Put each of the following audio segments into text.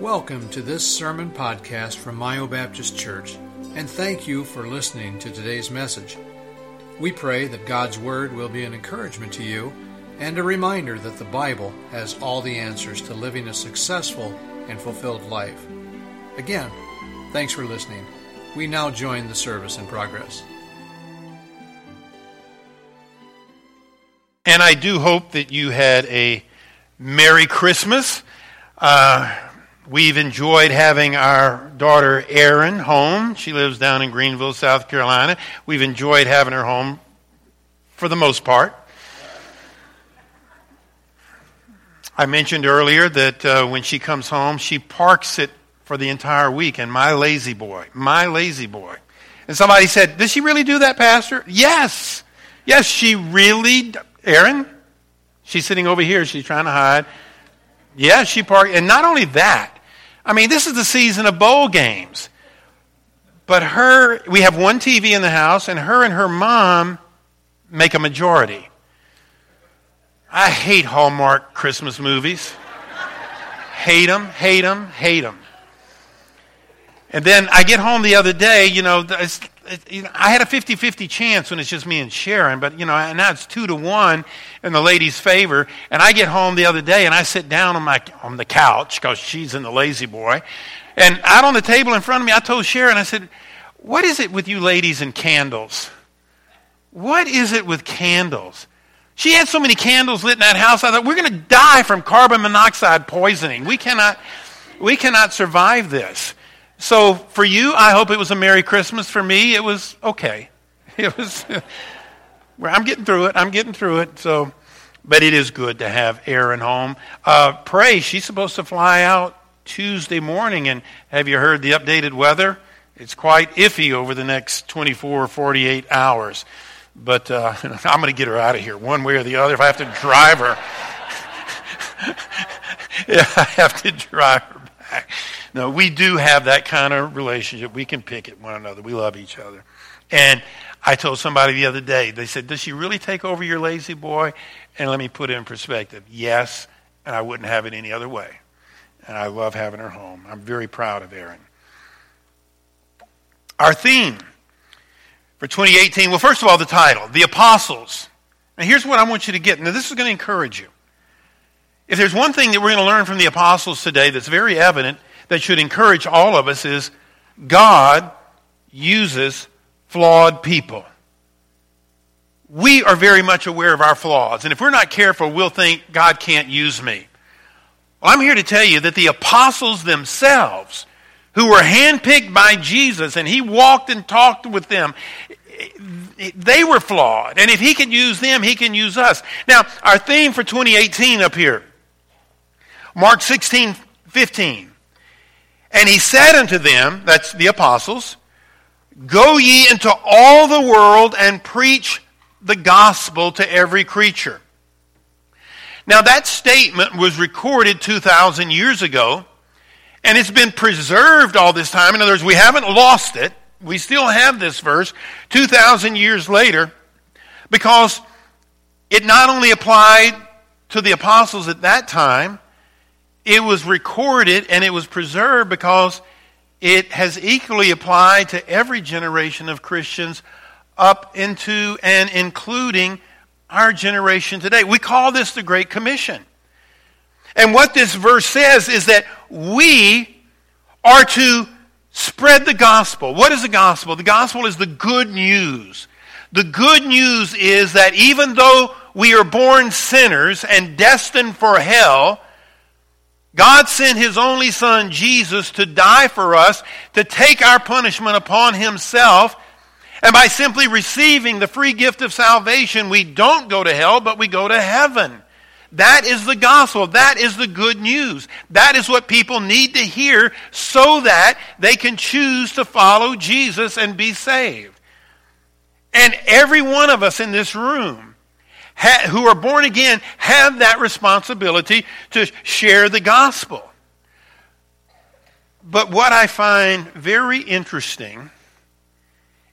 Welcome to this sermon podcast from Mayo Baptist Church, and thank you for listening to today's message. We pray that God's Word will be an encouragement to you and a reminder that the Bible has all the answers to living a successful and fulfilled life. Again, thanks for listening. We now join the service in progress. And I do hope that you had a Merry Christmas. Uh, we've enjoyed having our daughter Erin home. She lives down in Greenville, South Carolina. We've enjoyed having her home for the most part. I mentioned earlier that uh, when she comes home, she parks it for the entire week. And my lazy boy, my lazy boy. And somebody said, Does she really do that, Pastor? Yes. Yes, she really. Erin, she's sitting over here. She's trying to hide. Yeah, she parked. And not only that, I mean, this is the season of bowl games. But her, we have one TV in the house, and her and her mom make a majority. I hate Hallmark Christmas movies. hate them, hate them, hate them. And then I get home the other day, you know, you know I had a 50 50 chance when it's just me and Sharon, but, you know, now it's two to one in the lady's favor. And I get home the other day and I sit down on, my, on the couch because she's in the lazy boy. And out on the table in front of me, I told Sharon, I said, What is it with you ladies and candles? What is it with candles? She had so many candles lit in that house, I thought, we're going to die from carbon monoxide poisoning. We cannot, we cannot survive this. So for you, I hope it was a Merry Christmas. For me, it was okay. It was. I'm getting through it. I'm getting through it. So, but it is good to have Erin home. Uh, pray. She's supposed to fly out Tuesday morning, and have you heard the updated weather? It's quite iffy over the next 24 or 48 hours. But uh, I'm going to get her out of here one way or the other. If I have to drive her, if I have to drive her back. No, we do have that kind of relationship. We can pick at one another. We love each other. And I told somebody the other day, they said, Does she really take over your lazy boy? And let me put it in perspective. Yes, and I wouldn't have it any other way. And I love having her home. I'm very proud of Erin. Our theme for 2018, well, first of all, the title, The Apostles. And here's what I want you to get. Now, this is going to encourage you. If there's one thing that we're going to learn from the apostles today that's very evident, that should encourage all of us is God uses flawed people. We are very much aware of our flaws. And if we're not careful, we'll think God can't use me. Well, I'm here to tell you that the apostles themselves, who were handpicked by Jesus and he walked and talked with them, they were flawed. And if he can use them, he can use us. Now, our theme for 2018 up here Mark 16, 15. And he said unto them, that's the apostles, Go ye into all the world and preach the gospel to every creature. Now, that statement was recorded 2,000 years ago, and it's been preserved all this time. In other words, we haven't lost it. We still have this verse 2,000 years later because it not only applied to the apostles at that time, it was recorded and it was preserved because it has equally applied to every generation of Christians up into and including our generation today. We call this the Great Commission. And what this verse says is that we are to spread the gospel. What is the gospel? The gospel is the good news. The good news is that even though we are born sinners and destined for hell, God sent his only son, Jesus, to die for us, to take our punishment upon himself. And by simply receiving the free gift of salvation, we don't go to hell, but we go to heaven. That is the gospel. That is the good news. That is what people need to hear so that they can choose to follow Jesus and be saved. And every one of us in this room ha- who are born again have that responsibility to share the gospel. But what I find very interesting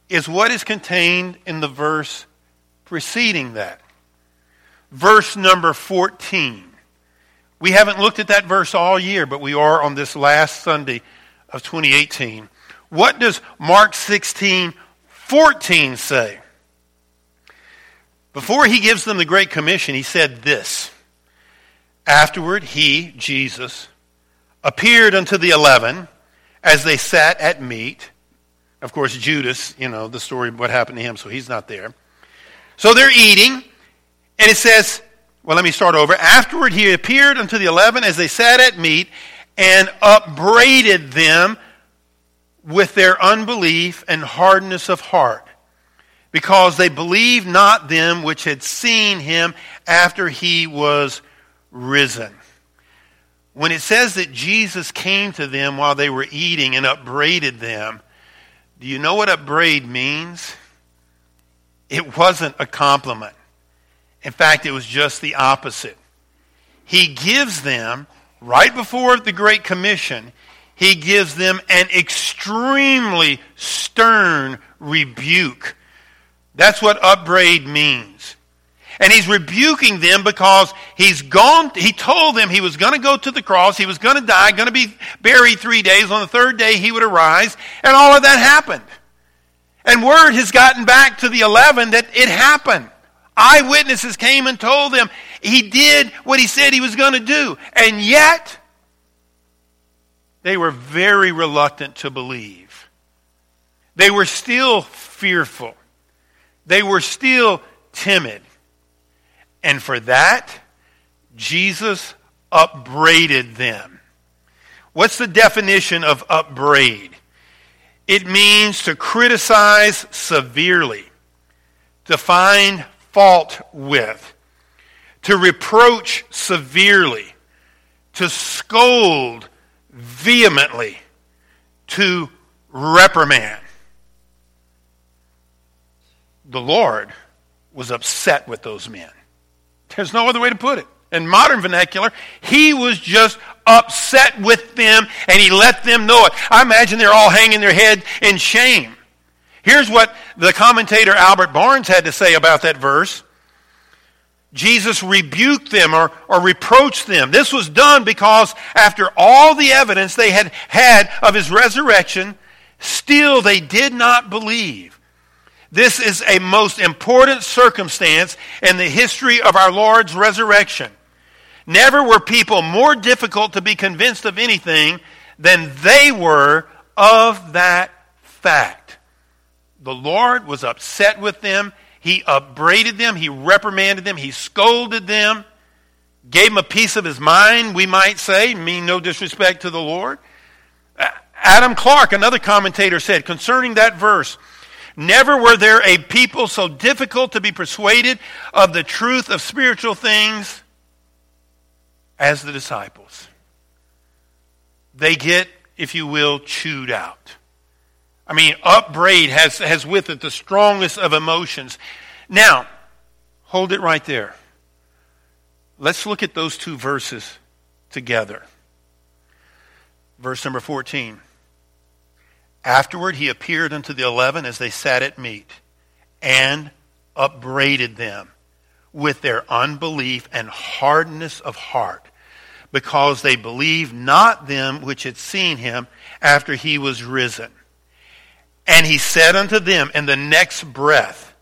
is what is contained in the verse preceding that. Verse number 14, We haven't looked at that verse all year, but we are on this last Sunday of 2018. What does Mark 16, 14 say? Before he gives them the Great Commission, he said this. Afterward, he, Jesus, appeared unto the eleven as they sat at meat. Of course, Judas, you know, the story what happened to him, so he's not there. So they're eating, and it says, well, let me start over. Afterward, he appeared unto the eleven as they sat at meat and upbraided them with their unbelief and hardness of heart, because they believed not them which had seen him after he was risen. When it says that Jesus came to them while they were eating and upbraided them, do you know what upbraid means? It wasn't a compliment. In fact, it was just the opposite. He gives them, right before the Great Commission, he gives them an extremely stern rebuke. That's what upbraid means. And he's rebuking them because he's gone, he told them he was going to go to the cross, he was going to die, going to be buried three days. On the third day, he would arise, and all of that happened. And word has gotten back to the 11 that it happened. Eyewitnesses came and told them he did what he said he was going to do. And yet, they were very reluctant to believe. They were still fearful. They were still timid. And for that, Jesus upbraided them. What's the definition of upbraid? It means to criticize severely, to find fault with, to reproach severely, to scold vehemently, to reprimand. The Lord was upset with those men. There's no other way to put it. In modern vernacular, he was just upset with them and he let them know it. I imagine they're all hanging their head in shame. Here's what the commentator Albert Barnes had to say about that verse. Jesus rebuked them or, or reproached them. This was done because after all the evidence they had had of his resurrection, still they did not believe. This is a most important circumstance in the history of our Lord's resurrection. Never were people more difficult to be convinced of anything than they were of that fact. The Lord was upset with them. He upbraided them. He reprimanded them. He scolded them. Gave them a piece of his mind, we might say, mean no disrespect to the Lord. Adam Clarke, another commentator, said concerning that verse, Never were there a people so difficult to be persuaded of the truth of spiritual things as the disciples. They get, if you will, chewed out. I mean, upbraid has, has with it the strongest of emotions. Now, hold it right there. Let's look at those two verses together. Verse number 14. Afterward, he appeared unto the eleven as they sat at meat and upbraided them with their unbelief and hardness of heart because they believed not them which had seen him after he was risen. And he said unto them in the next breath,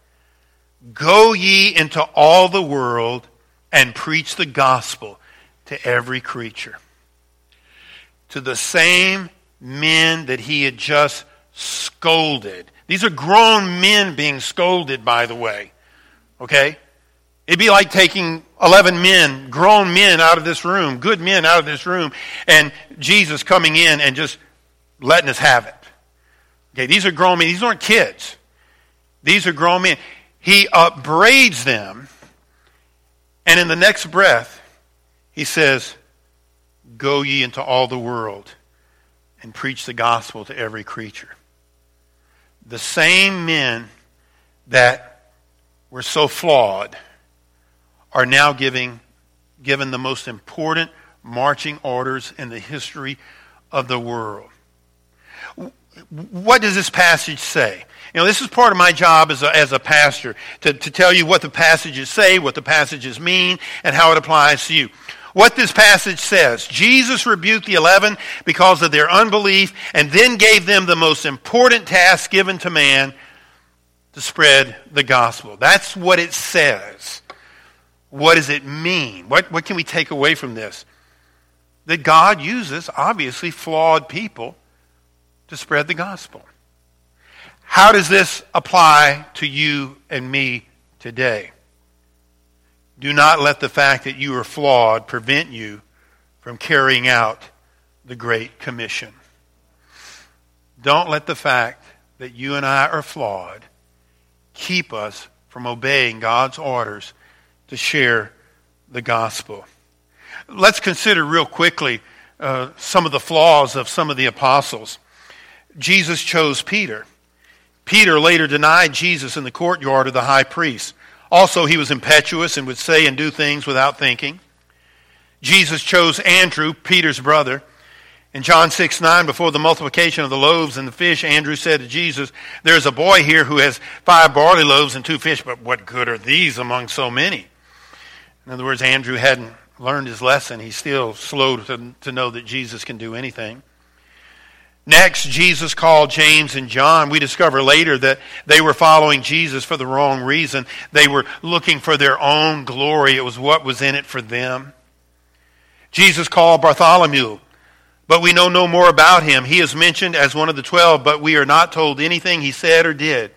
Go ye into all the world and preach the gospel to every creature. To the same men that he had just scolded. These are grown men being scolded, by the way. Okay? It'd be like taking 11 men, grown men out of this room, good men out of this room, and Jesus coming in and just letting us have it. Okay, these are grown men. These aren't kids. These are grown men. He upbraids them, and in the next breath, he says, Go ye into all the world and preach the gospel to every creature. The same men that were so flawed are now giving, given the most important marching orders in the history of the world. What does this passage say? You know, this is part of my job as a, as a pastor to, to tell you what the passages say, what the passages mean, and how it applies to you. What this passage says. Jesus rebuked the eleven because of their unbelief and then gave them the most important task given to man to spread the gospel. That's what it says. What does it mean? What, what can we take away from this? That God uses, obviously, flawed people to spread the gospel. How does this apply to you and me today? Do not let the fact that you are flawed prevent you from carrying out the Great Commission. Don't let the fact that you and I are flawed keep us from obeying God's orders to share the gospel. Let's consider real quickly uh, some of the flaws of some of the apostles. Jesus chose Peter. Peter later denied Jesus in the courtyard of the high priest. Also, he was impetuous and would say and do things without thinking. Jesus chose Andrew, Peter's brother. In John 6 9, before the multiplication of the loaves and the fish, Andrew said to Jesus, There's a boy here who has five barley loaves and two fish, but what good are these among so many? In other words, Andrew hadn't learned his lesson. He's still slow to, to know that Jesus can do anything. Next, Jesus called James and John. We discover later that they were following Jesus for the wrong reason. They were looking for their own glory. It was what was in it for them. Jesus called Bartholomew but we know no more about him. He is mentioned as one of the twelve, but we are not told anything he said or did.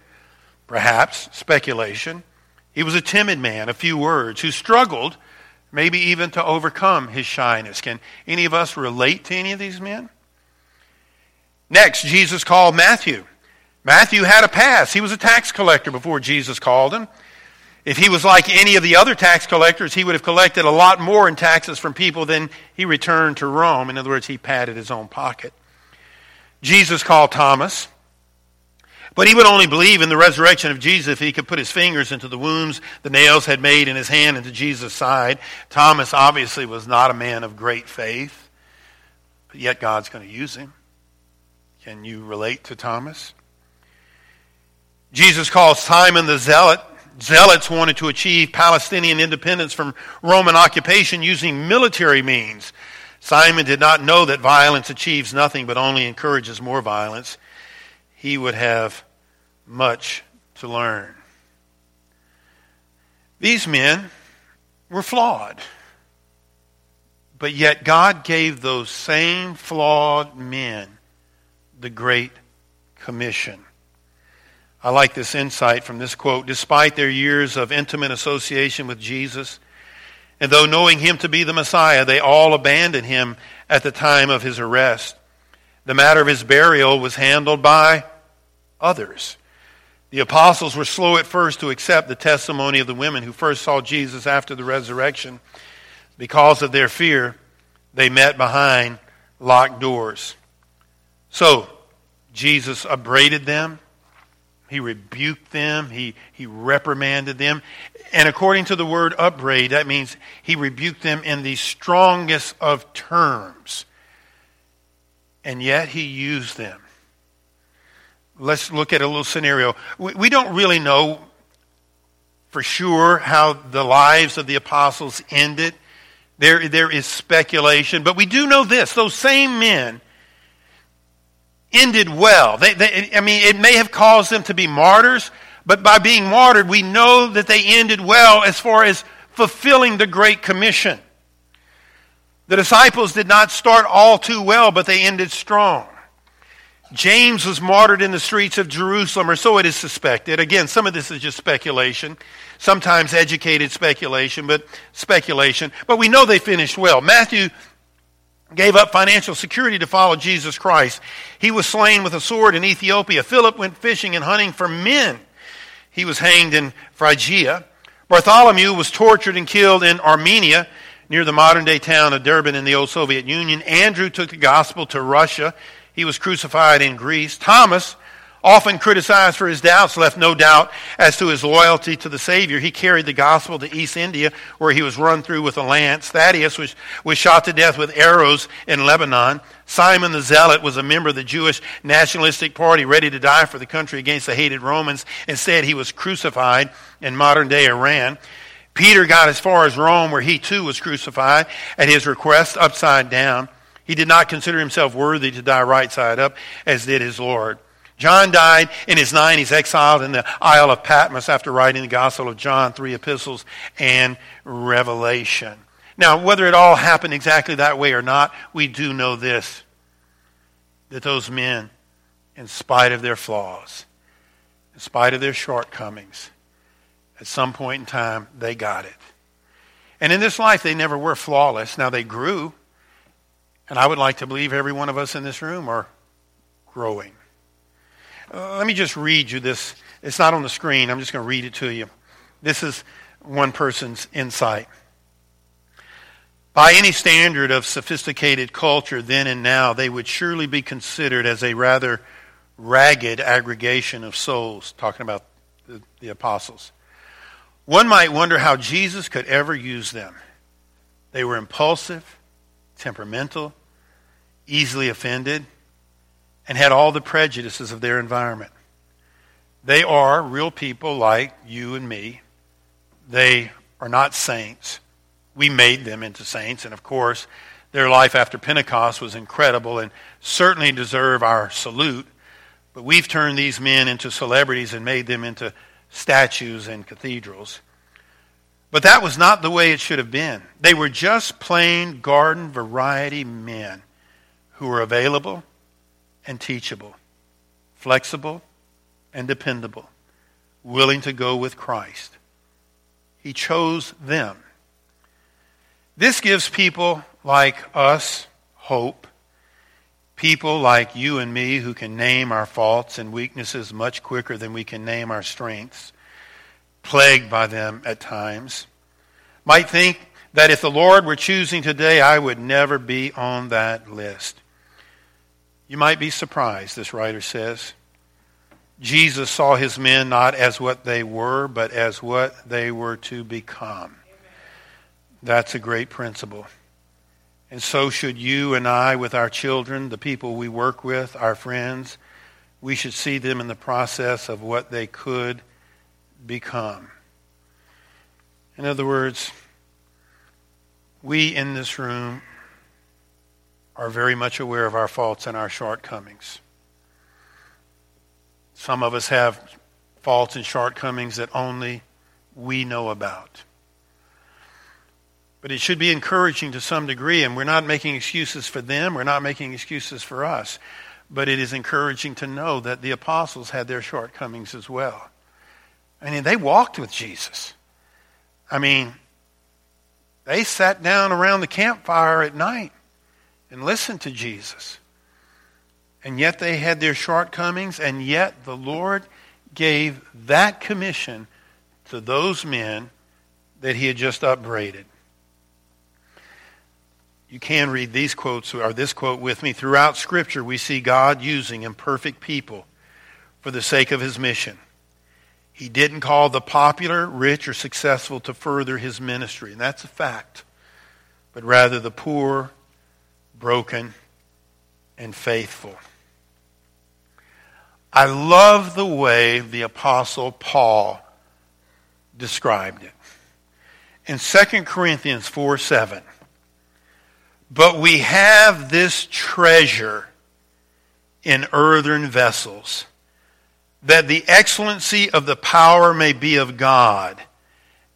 Perhaps speculation. He was a timid man, a few words, who struggled maybe even to overcome his shyness. Can any of us relate to any of these men? Next, Jesus called Matthew. Matthew had a past. He was a tax collector before Jesus called him. If he was like any of the other tax collectors, he would have collected a lot more in taxes from people than he returned to Rome. In other words, he padded his own pocket. Jesus called Thomas. But he would only believe in the resurrection of Jesus if he could put his fingers into the wounds the nails had made in his hand into Jesus' side. Thomas obviously was not a man of great faith, but yet God's going to use him. Can you relate to Thomas? Jesus calls Simon the Zealot. Zealots wanted to achieve Palestinian independence from Roman occupation using military means. Simon did not know that violence achieves nothing but only encourages more violence. He would have much to learn. These men were flawed. But yet God gave those same flawed men the Great Commission. I like this insight from this quote. Despite their years of intimate association with Jesus, and though knowing him to be the Messiah, they all abandoned him at the time of his arrest. The matter of his burial was handled by others. The apostles were slow at first to accept the testimony of the women who first saw Jesus after the resurrection. Because of their fear, they met behind locked doors. So, Jesus upbraided them. He rebuked them. He, he reprimanded them. And according to the word upbraid, that means he rebuked them in the strongest of terms. And yet he used them. Let's look at a little scenario. We, we don't really know for sure how the lives of the apostles ended. There, there is speculation. But we do know this those same men ended well. They, they, I mean, it may have caused them to be martyrs, but by being martyred, we know that they ended well as far as fulfilling the Great Commission. The disciples did not start all too well, but they ended strong. James was martyred in the streets of Jerusalem, or so it is suspected. Again, some of this is just speculation, sometimes educated speculation, but speculation. But we know they finished well. Matthew gave up financial security to follow Jesus Christ. He was slain with a sword in Ethiopia. Philip went fishing and hunting for men. He was hanged in Phrygia. Bartholomew was tortured and killed in Armenia, near the modern day town of Derbent in the old Soviet Union. Andrew took the gospel to Russia. He was crucified in Greece. Thomas often criticized for his doubts, left no doubt as to his loyalty to the Savior. He carried the gospel to East India, where he was run through with a lance. Thaddeus was, was shot to death with arrows in Lebanon. Simon the Zealot was a member of the Jewish nationalistic party ready to die for the country against the hated Romans. Instead, he was crucified in modern day Iran. Peter got as far as Rome, where he too was crucified at his request, upside down. He did not consider himself worthy to die right side up, as did his Lord. John died in his 90s, exiled in the Isle of Patmos after writing the Gospel of John, three epistles, and Revelation. Now, whether it all happened exactly that way or not, we do know this that those men, in spite of their flaws, in spite of their shortcomings, at some point in time, they got it. And in this life, they never were flawless. Now, they grew. And I would like to believe every one of us in this room are growing. Uh, let me just read you this. It's not on the screen. I'm just going to read it to you. This is one person's insight. By any standard of sophisticated culture then and now, they would surely be considered as a rather ragged aggregation of souls, talking about the, the apostles. One might wonder how Jesus could ever use them. They were impulsive, temperamental, easily offended, and had all the prejudices of their environment. They are real people like you and me. They are not saints. We made them into saints, and of course, their life after Pentecost was incredible and certainly deserve our salute. But we've turned these men into celebrities and made them into statues and cathedrals. But that was not the way it should have been. They were just plain garden variety men who were available and teachable, flexible and dependable, willing to go with Christ. He chose them. This gives people like us hope. People like you and me who can name our faults and weaknesses much quicker than we can name our strengths, plagued by them at times, might think that if the Lord were choosing today, I would never be on that list. You might be surprised, this writer says. Jesus saw his men not as what they were, but as what they were to become. That's a great principle. And so should you and I with our children, the people we work with, our friends. We should see them in the process of what they could become. In other words, we in this room are very much aware of our faults and our shortcomings. Some of us have faults and shortcomings that only we know about. But it should be encouraging to some degree, and we're not making excuses for them, we're not making excuses for us. But it is encouraging to know that the apostles had their shortcomings as well. I mean, they walked with Jesus. I mean, they sat down around the campfire at night and listened to Jesus. And yet they had their shortcomings, and yet the Lord gave that commission to those men that he had just upbraided. You can read these quotes or this quote with me. Throughout Scripture, we see God using imperfect people for the sake of his mission. He didn't call the popular, rich, or successful to further his ministry, and that's a fact, but rather the poor, broken, and faithful. I love the way the Apostle Paul described it. In 2 Corinthians 4 7, but we have this treasure in earthen vessels, that the excellency of the power may be of God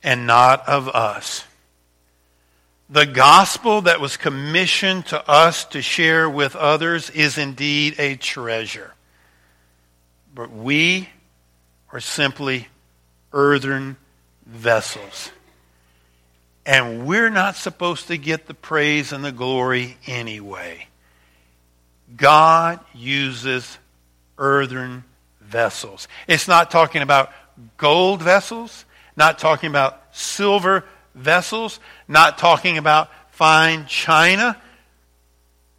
and not of us. The gospel that was commissioned to us to share with others is indeed a treasure. But we are simply earthen vessels. And we're not supposed to get the praise and the glory anyway. God uses earthen vessels. It's not talking about gold vessels, not talking about silver vessels, not talking about fine china.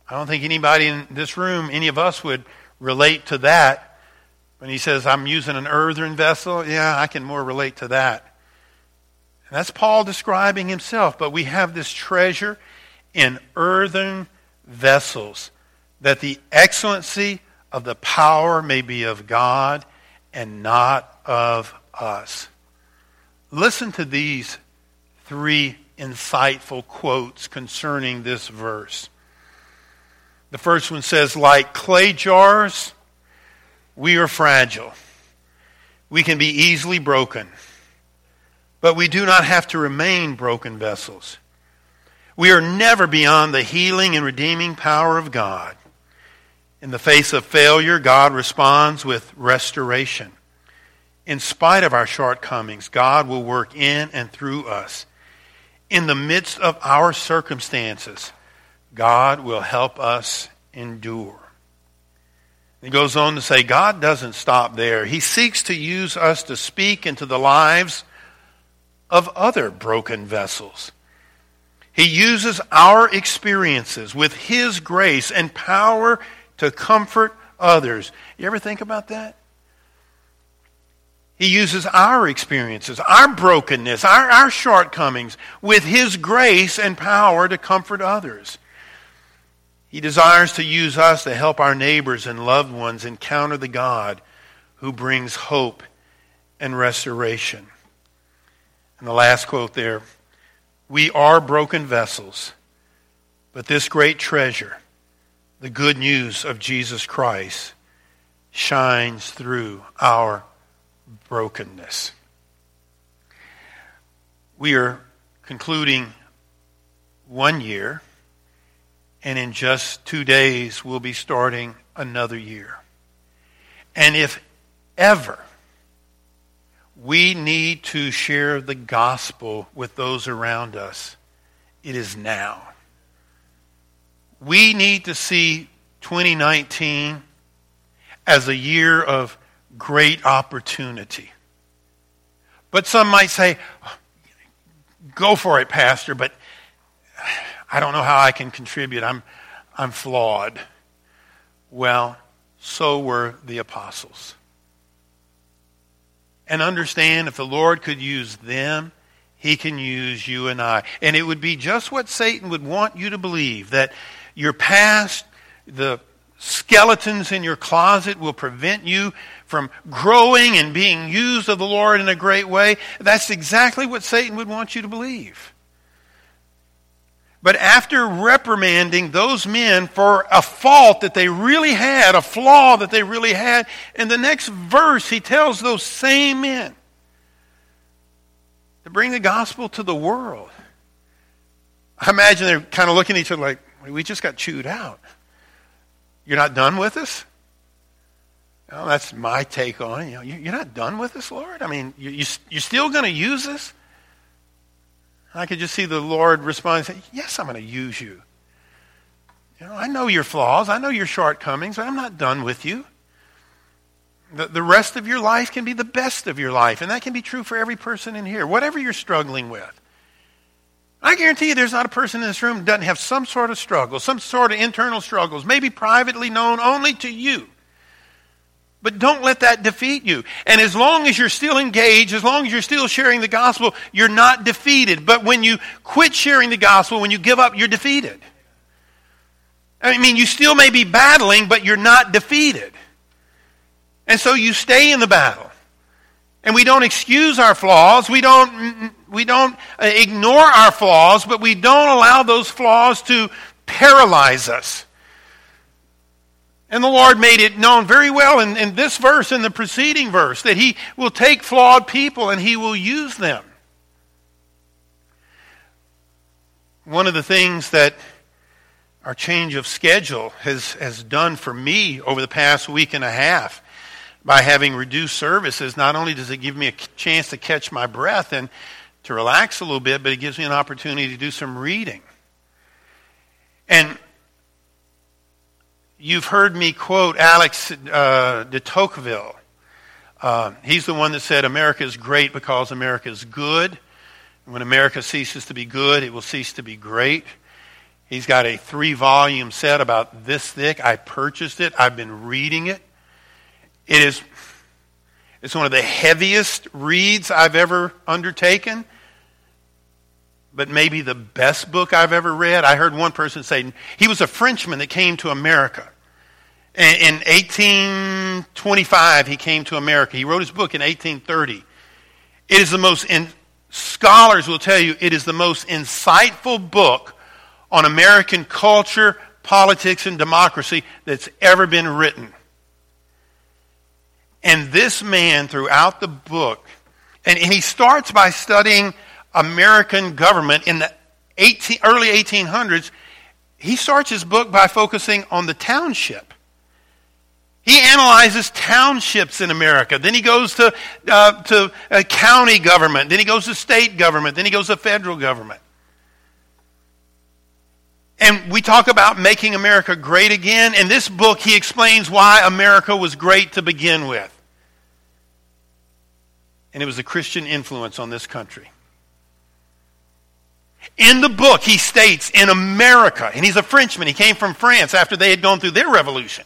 I don't think anybody in this room, any of us, would relate to that. When he says, I'm using an earthen vessel, yeah, I can more relate to that. And that's Paul describing himself. But we have this treasure in earthen vessels, that the excellency of the power may be of God and not of us. Listen to these three insightful quotes concerning this verse. The first one says, like clay jars, we are fragile. We can be easily broken. But we do not have to remain broken vessels. We are never beyond the healing and redeeming power of God. In the face of failure, God responds with restoration. In spite of our shortcomings, God will work in and through us. In the midst of our circumstances, God will help us endure. He goes on to say, God doesn't stop there. He seeks to use us to speak into the lives of other broken vessels. He uses our experiences with His grace and power to comfort others. You ever think about that? He uses our experiences, our brokenness, our, our shortcomings with His grace and power to comfort others. He desires to use us to help our neighbors and loved ones encounter the God who brings hope and restoration. And the last quote there We are broken vessels, but this great treasure, the good news of Jesus Christ, shines through our brokenness. We are concluding one year, and in just two days, we'll be starting another year. And if ever we need to share the gospel with those around us, it is now. We need to see 2019 as a year of great opportunity. But some might say, go for it, Pastor, but I don't know how I can contribute. I'm, I'm flawed. Well, so were the apostles. And understand if the Lord could use them, he can use you and I. And it would be just what Satan would want you to believe that your past, the skeletons in your closet will prevent you from growing and being used of the Lord in a great way. That's exactly what Satan would want you to believe. But after reprimanding those men for a fault that they really had, a flaw that they really had, in the next verse he tells those same men to bring the gospel to the world. I imagine they're kind of looking at each other like, we just got chewed out. You're not done with us? Well, that's my take on it. You know, you're not done with us, Lord? I mean, you, you're still going to use us? I could just see the Lord respond and say, Yes, I'm going to use you. You know, I know your flaws. I know your shortcomings. But I'm not done with you. The, the rest of your life can be the best of your life, and that can be true for every person in here, whatever you're struggling with. I guarantee you there's not a person in this room doesn't have some sort of struggle, some sort of internal struggles, maybe privately known only to you. But don't let that defeat you. And as long as you're still engaged, as long as you're still sharing the gospel, you're not defeated. But when you quit sharing the gospel, when you give up, you're defeated. I mean, you still may be battling, but you're not defeated. And so you stay in the battle. And we don't excuse our flaws. We don't, mm, mm, we don't uh, ignore our flaws, but we don't allow those flaws to paralyze us. And the Lord made it known very well in, in this verse and the preceding verse that He will take flawed people and He will use them. One of the things that our change of schedule has, has done for me over the past week and a half by having reduced services, not only does it give me a chance to catch my breath and to relax a little bit, but it gives me an opportunity to do some reading. And You've heard me quote Alex uh, de Tocqueville. Uh, he's the one that said America is great because America is good. When America ceases to be good, it will cease to be great. He's got a three volume set about this thick. I purchased it. I've been reading it. It is it's one of the heaviest reads I've ever undertaken, but maybe the best book I've ever read. I heard one person say he was a Frenchman that came to America. In 1825, he came to America. He wrote his book in 1830. It is the most in, scholars will tell you it is the most insightful book on American culture, politics, and democracy that's ever been written. And this man, throughout the book, and, and he starts by studying American government in the 18, early 1800s. He starts his book by focusing on the township. He analyzes townships in America. Then he goes to, uh, to uh, county government. Then he goes to state government. Then he goes to federal government. And we talk about making America great again. In this book, he explains why America was great to begin with. And it was the Christian influence on this country. In the book, he states in America, and he's a Frenchman, he came from France after they had gone through their revolution.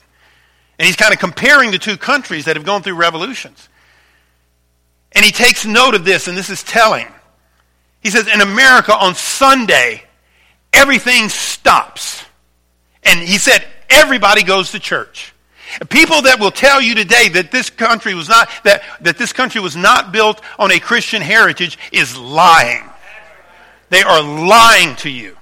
And he's kind of comparing the two countries that have gone through revolutions. And he takes note of this, and this is telling. He says, In America on Sunday, everything stops. And he said, everybody goes to church. People that will tell you today that this country was not that, that this country was not built on a Christian heritage is lying. They are lying to you.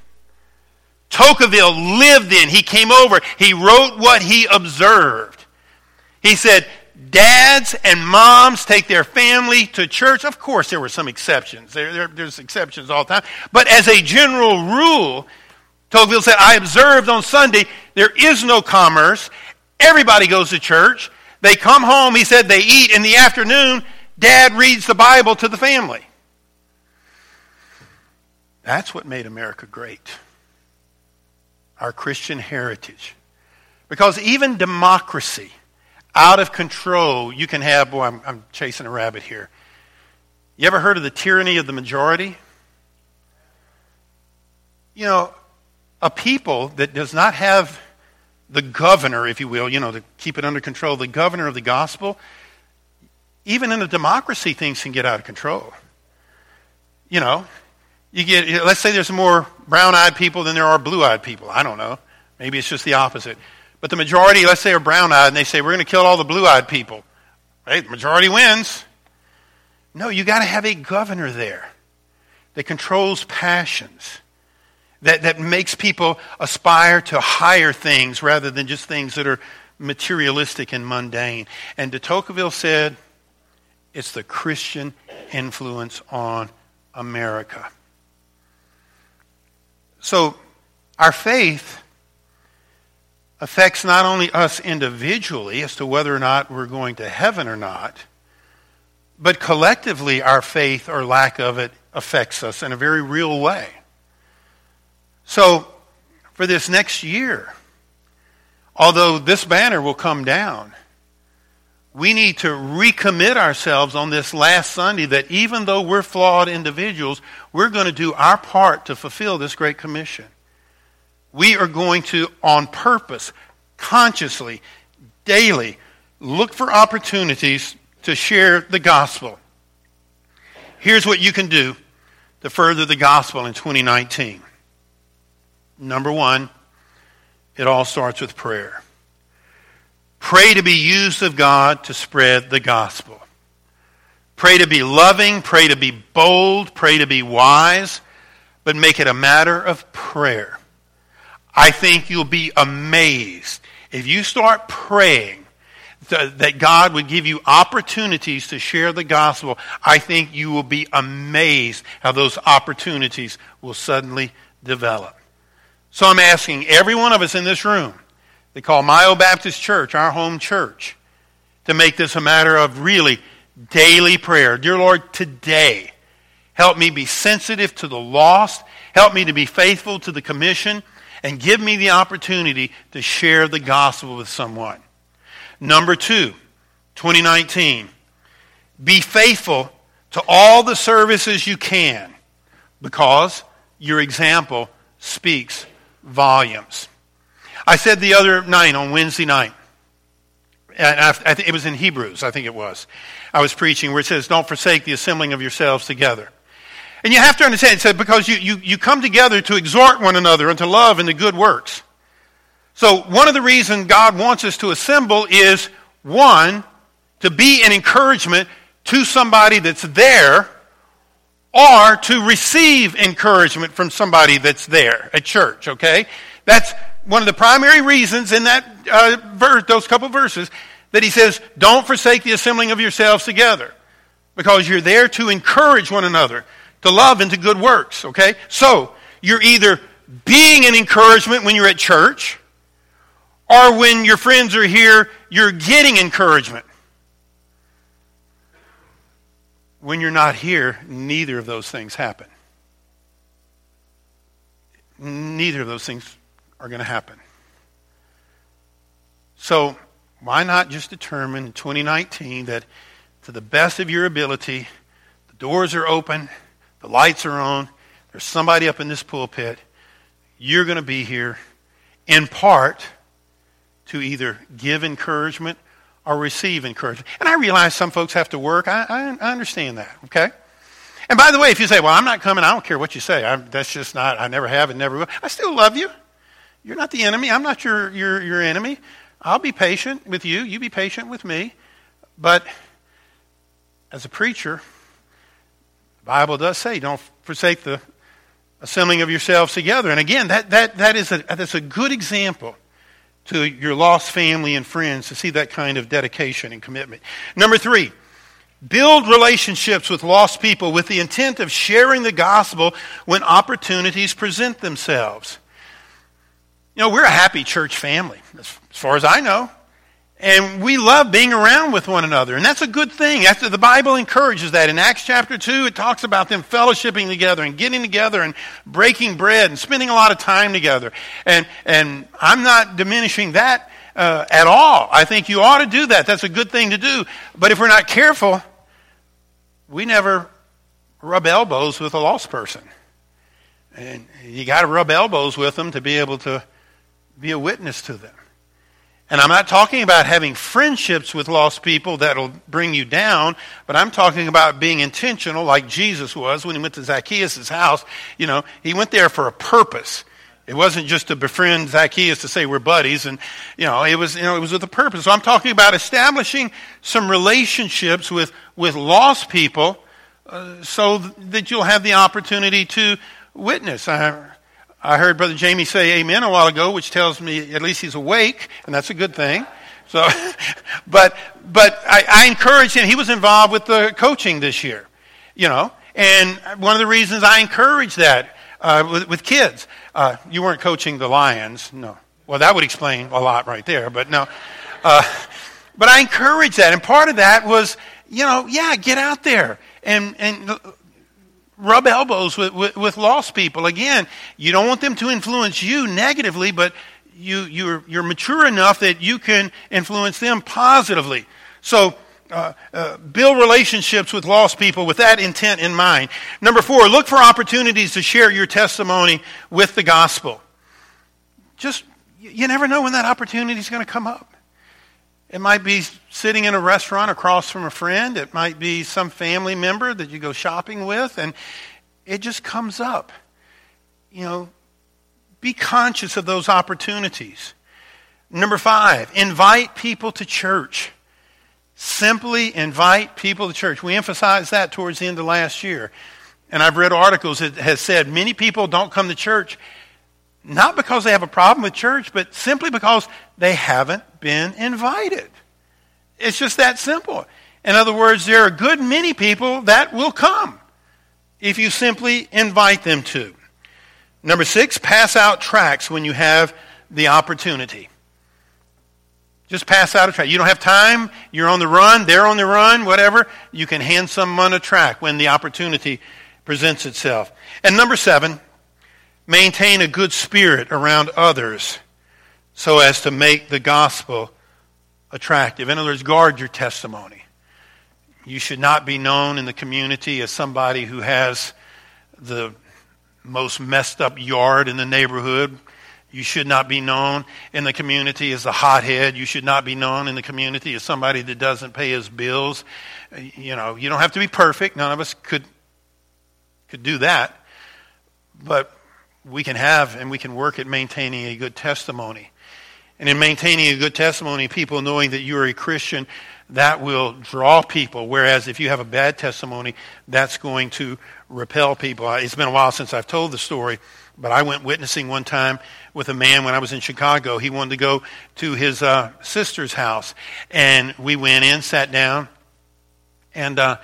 Tocqueville lived in, he came over, he wrote what he observed. He said, Dads and moms take their family to church. Of course, there were some exceptions. There, there, there's exceptions all the time. But as a general rule, Tocqueville said, I observed on Sunday there is no commerce. Everybody goes to church. They come home, he said, they eat. In the afternoon, dad reads the Bible to the family. That's what made America great our Christian heritage. Because even democracy, out of control, you can have, boy, I'm, I'm chasing a rabbit here. You ever heard of the tyranny of the majority? You know, a people that does not have the governor, if you will, you know, to keep it under control, the governor of the gospel, even in a democracy, things can get out of control. You know, you get, let's say there's more brown eyed people than there are blue eyed people. I don't know. Maybe it's just the opposite. But the majority, let's say, are brown eyed, and they say, we're going to kill all the blue eyed people. Right? The majority wins. No, you got to have a governor there that controls passions, that, that makes people aspire to higher things rather than just things that are materialistic and mundane. And de Tocqueville said, it's the Christian influence on America. So, our faith affects not only us individually as to whether or not we're going to heaven or not, but collectively, our faith or lack of it affects us in a very real way. So, for this next year, although this banner will come down, we need to recommit ourselves on this last Sunday that even though we're flawed individuals, we're going to do our part to fulfill this great commission. We are going to, on purpose, consciously, daily, look for opportunities to share the gospel. Here's what you can do to further the gospel in 2019. Number one, it all starts with prayer. Pray to be used of God to spread the gospel. Pray to be loving, pray to be bold, pray to be wise, but make it a matter of prayer. I think you'll be amazed if you start praying that God would give you opportunities to share the gospel. I think you will be amazed how those opportunities will suddenly develop. So I'm asking every one of us in this room they call Mayo Baptist Church our home church to make this a matter of really daily prayer. Dear Lord, today, help me be sensitive to the lost, help me to be faithful to the commission, and give me the opportunity to share the gospel with someone. Number two, 2019, be faithful to all the services you can because your example speaks volumes. I said the other night on Wednesday night, and I, it was in Hebrews, I think it was. I was preaching where it says, Don't forsake the assembling of yourselves together. And you have to understand, it said, because you, you, you come together to exhort one another and to love and the good works. So, one of the reasons God wants us to assemble is one, to be an encouragement to somebody that's there, or to receive encouragement from somebody that's there at church, okay? That's one of the primary reasons in that uh, verse, those couple verses, that he says, don't forsake the assembling of yourselves together. Because you're there to encourage one another, to love and to good works, okay? So, you're either being an encouragement when you're at church, or when your friends are here, you're getting encouragement. When you're not here, neither of those things happen. Neither of those things are going to happen. So, why not just determine in 2019 that to the best of your ability, the doors are open, the lights are on, there's somebody up in this pulpit, you're going to be here in part to either give encouragement or receive encouragement. And I realize some folks have to work. I, I, I understand that, okay? And by the way, if you say, well, I'm not coming, I don't care what you say. I'm, that's just not, I never have and never will. I still love you. You're not the enemy. I'm not your, your, your enemy. I'll be patient with you. You be patient with me. But as a preacher, Bible does say, don't forsake the assembling of yourselves together. And again, that, that, that is a, that's a good example to your lost family and friends to see that kind of dedication and commitment. Number three, build relationships with lost people with the intent of sharing the gospel when opportunities present themselves. You know, we're a happy church family, as far as I know. And we love being around with one another. And that's a good thing. After the Bible encourages that. In Acts chapter 2, it talks about them fellowshipping together and getting together and breaking bread and spending a lot of time together. And, and I'm not diminishing that uh, at all. I think you ought to do that. That's a good thing to do. But if we're not careful, we never rub elbows with a lost person. And you got to rub elbows with them to be able to be a witness to them. And I'm not talking about having friendships with lost people that'll bring you down, but I'm talking about being intentional like Jesus was when he went to Zacchaeus' house. You know, he went there for a purpose. It wasn't just to befriend Zacchaeus to say we're buddies, and you know, it was you know it was with a purpose. So I'm talking about establishing some relationships with with lost people, uh, so that you'll have the opportunity to witness. I I heard Brother Jamie say amen a while ago, which tells me at least he's awake, and that's a good thing. So, but, but I, I encouraged him. He was involved with the coaching this year, you know, and one of the reasons I encourage that uh, with, with, kids, uh, you weren't coaching the Lions, no. Well, that would explain a lot right there, but no. Uh, but I encourage that, and part of that was, you know, yeah, get out there and and rub elbows with, with, with, lost people. Again, you don't want them to influence you negatively, but you, you're, you're mature enough that you can influence them positively. So, uh, uh, build relationships with lost people with that intent in mind. Number four, look for opportunities to share your testimony with the gospel. Just, you never know when that opportunity is going to come up. It might be sitting in a restaurant across from a friend. It might be some family member that you go shopping with, and it just comes up. You know, be conscious of those opportunities. Number five, invite people to church. Simply invite people to church. We emphasized that towards the end of last year. And I've read articles that has said many people don't come to church not because they have a problem with church, but simply because they haven't been invited. It's just that simple. In other words, there are a good many people that will come if you simply invite them to. Number six, pass out tracts when you have the opportunity. Just pass out a tract. You don't have time, you're on the run, they're on the run, whatever. You can hand someone a tract when the opportunity presents itself. And number seven, maintain a good spirit around others so as to make the gospel attractive. In other words, guard your testimony. You should not be known in the community as somebody who has the most messed up yard in the neighborhood. You should not be known in the community as a hothead. You should not be known in the community as somebody that doesn't pay his bills. You know, you don't have to be perfect. None of us could could do that. But we can have and we can work at maintaining a good testimony. And in maintaining a good testimony, people knowing that you're a Christian, that will draw people. Whereas if you have a bad testimony, that's going to repel people. It's been a while since I've told the story, but I went witnessing one time with a man when I was in Chicago. He wanted to go to his uh, sister's house, and we went in, sat down, and uh,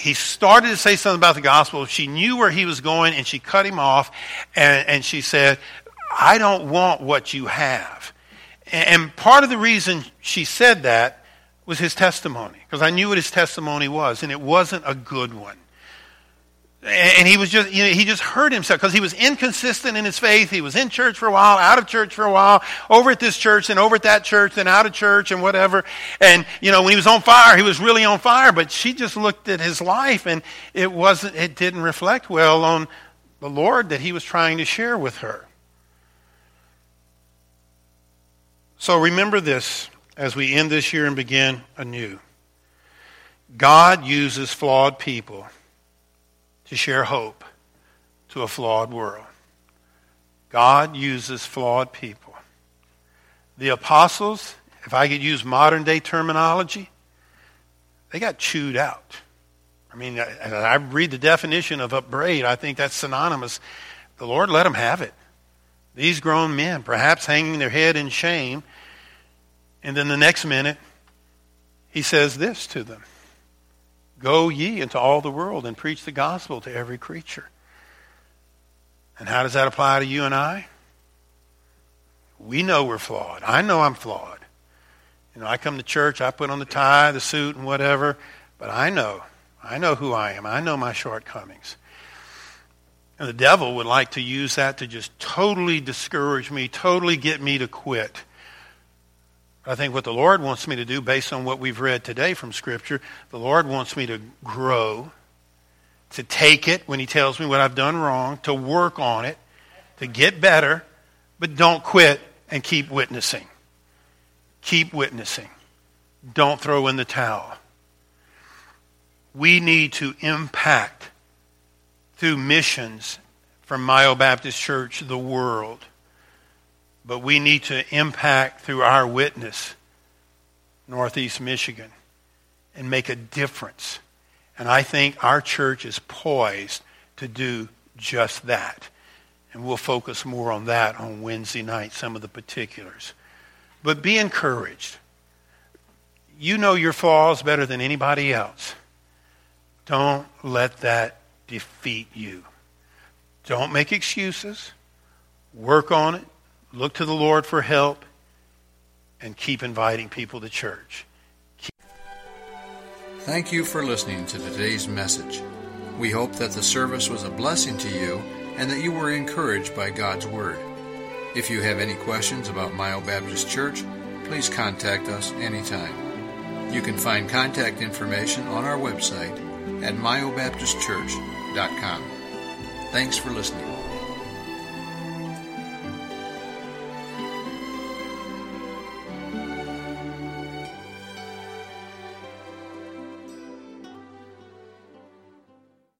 he started to say something about the gospel. She knew where he was going, and she cut him off, and, and she said, I don't want what you have. And part of the reason she said that was his testimony, because I knew what his testimony was, and it wasn't a good one. And he was just, you know, he just hurt himself because he was inconsistent in his faith. He was in church for a while, out of church for a while, over at this church, and over at that church, then out of church and whatever. And, you know, when he was on fire, he was really on fire, but she just looked at his life and it wasn't, it didn't reflect well on the Lord that he was trying to share with her. So remember this as we end this year and begin anew. God uses flawed people to share hope to a flawed world. God uses flawed people. The apostles, if I could use modern day terminology, they got chewed out. I mean, I, read the definition of upbraid, I think that's synonymous. The Lord let them have it. These grown men, perhaps hanging their head in shame. And then the next minute, he says this to them Go ye into all the world and preach the gospel to every creature. And how does that apply to you and I? We know we're flawed. I know I'm flawed. You know, I come to church, I put on the tie, the suit, and whatever, but I know. I know who I am. I know my shortcomings. And the devil would like to use that to just totally discourage me, totally get me to quit. I think what the Lord wants me to do, based on what we've read today from Scripture, the Lord wants me to grow, to take it when He tells me what I've done wrong, to work on it, to get better, but don't quit and keep witnessing. Keep witnessing. Don't throw in the towel. We need to impact through missions from Myo Baptist Church the world. But we need to impact through our witness Northeast Michigan and make a difference. And I think our church is poised to do just that. And we'll focus more on that on Wednesday night, some of the particulars. But be encouraged. You know your flaws better than anybody else. Don't let that defeat you. Don't make excuses. Work on it. Look to the Lord for help. And keep inviting people to church. Keep... Thank you for listening to today's message. We hope that the service was a blessing to you and that you were encouraged by God's Word. If you have any questions about Myo Baptist Church, please contact us anytime. You can find contact information on our website at myobaptistchurch.com. Thanks for listening.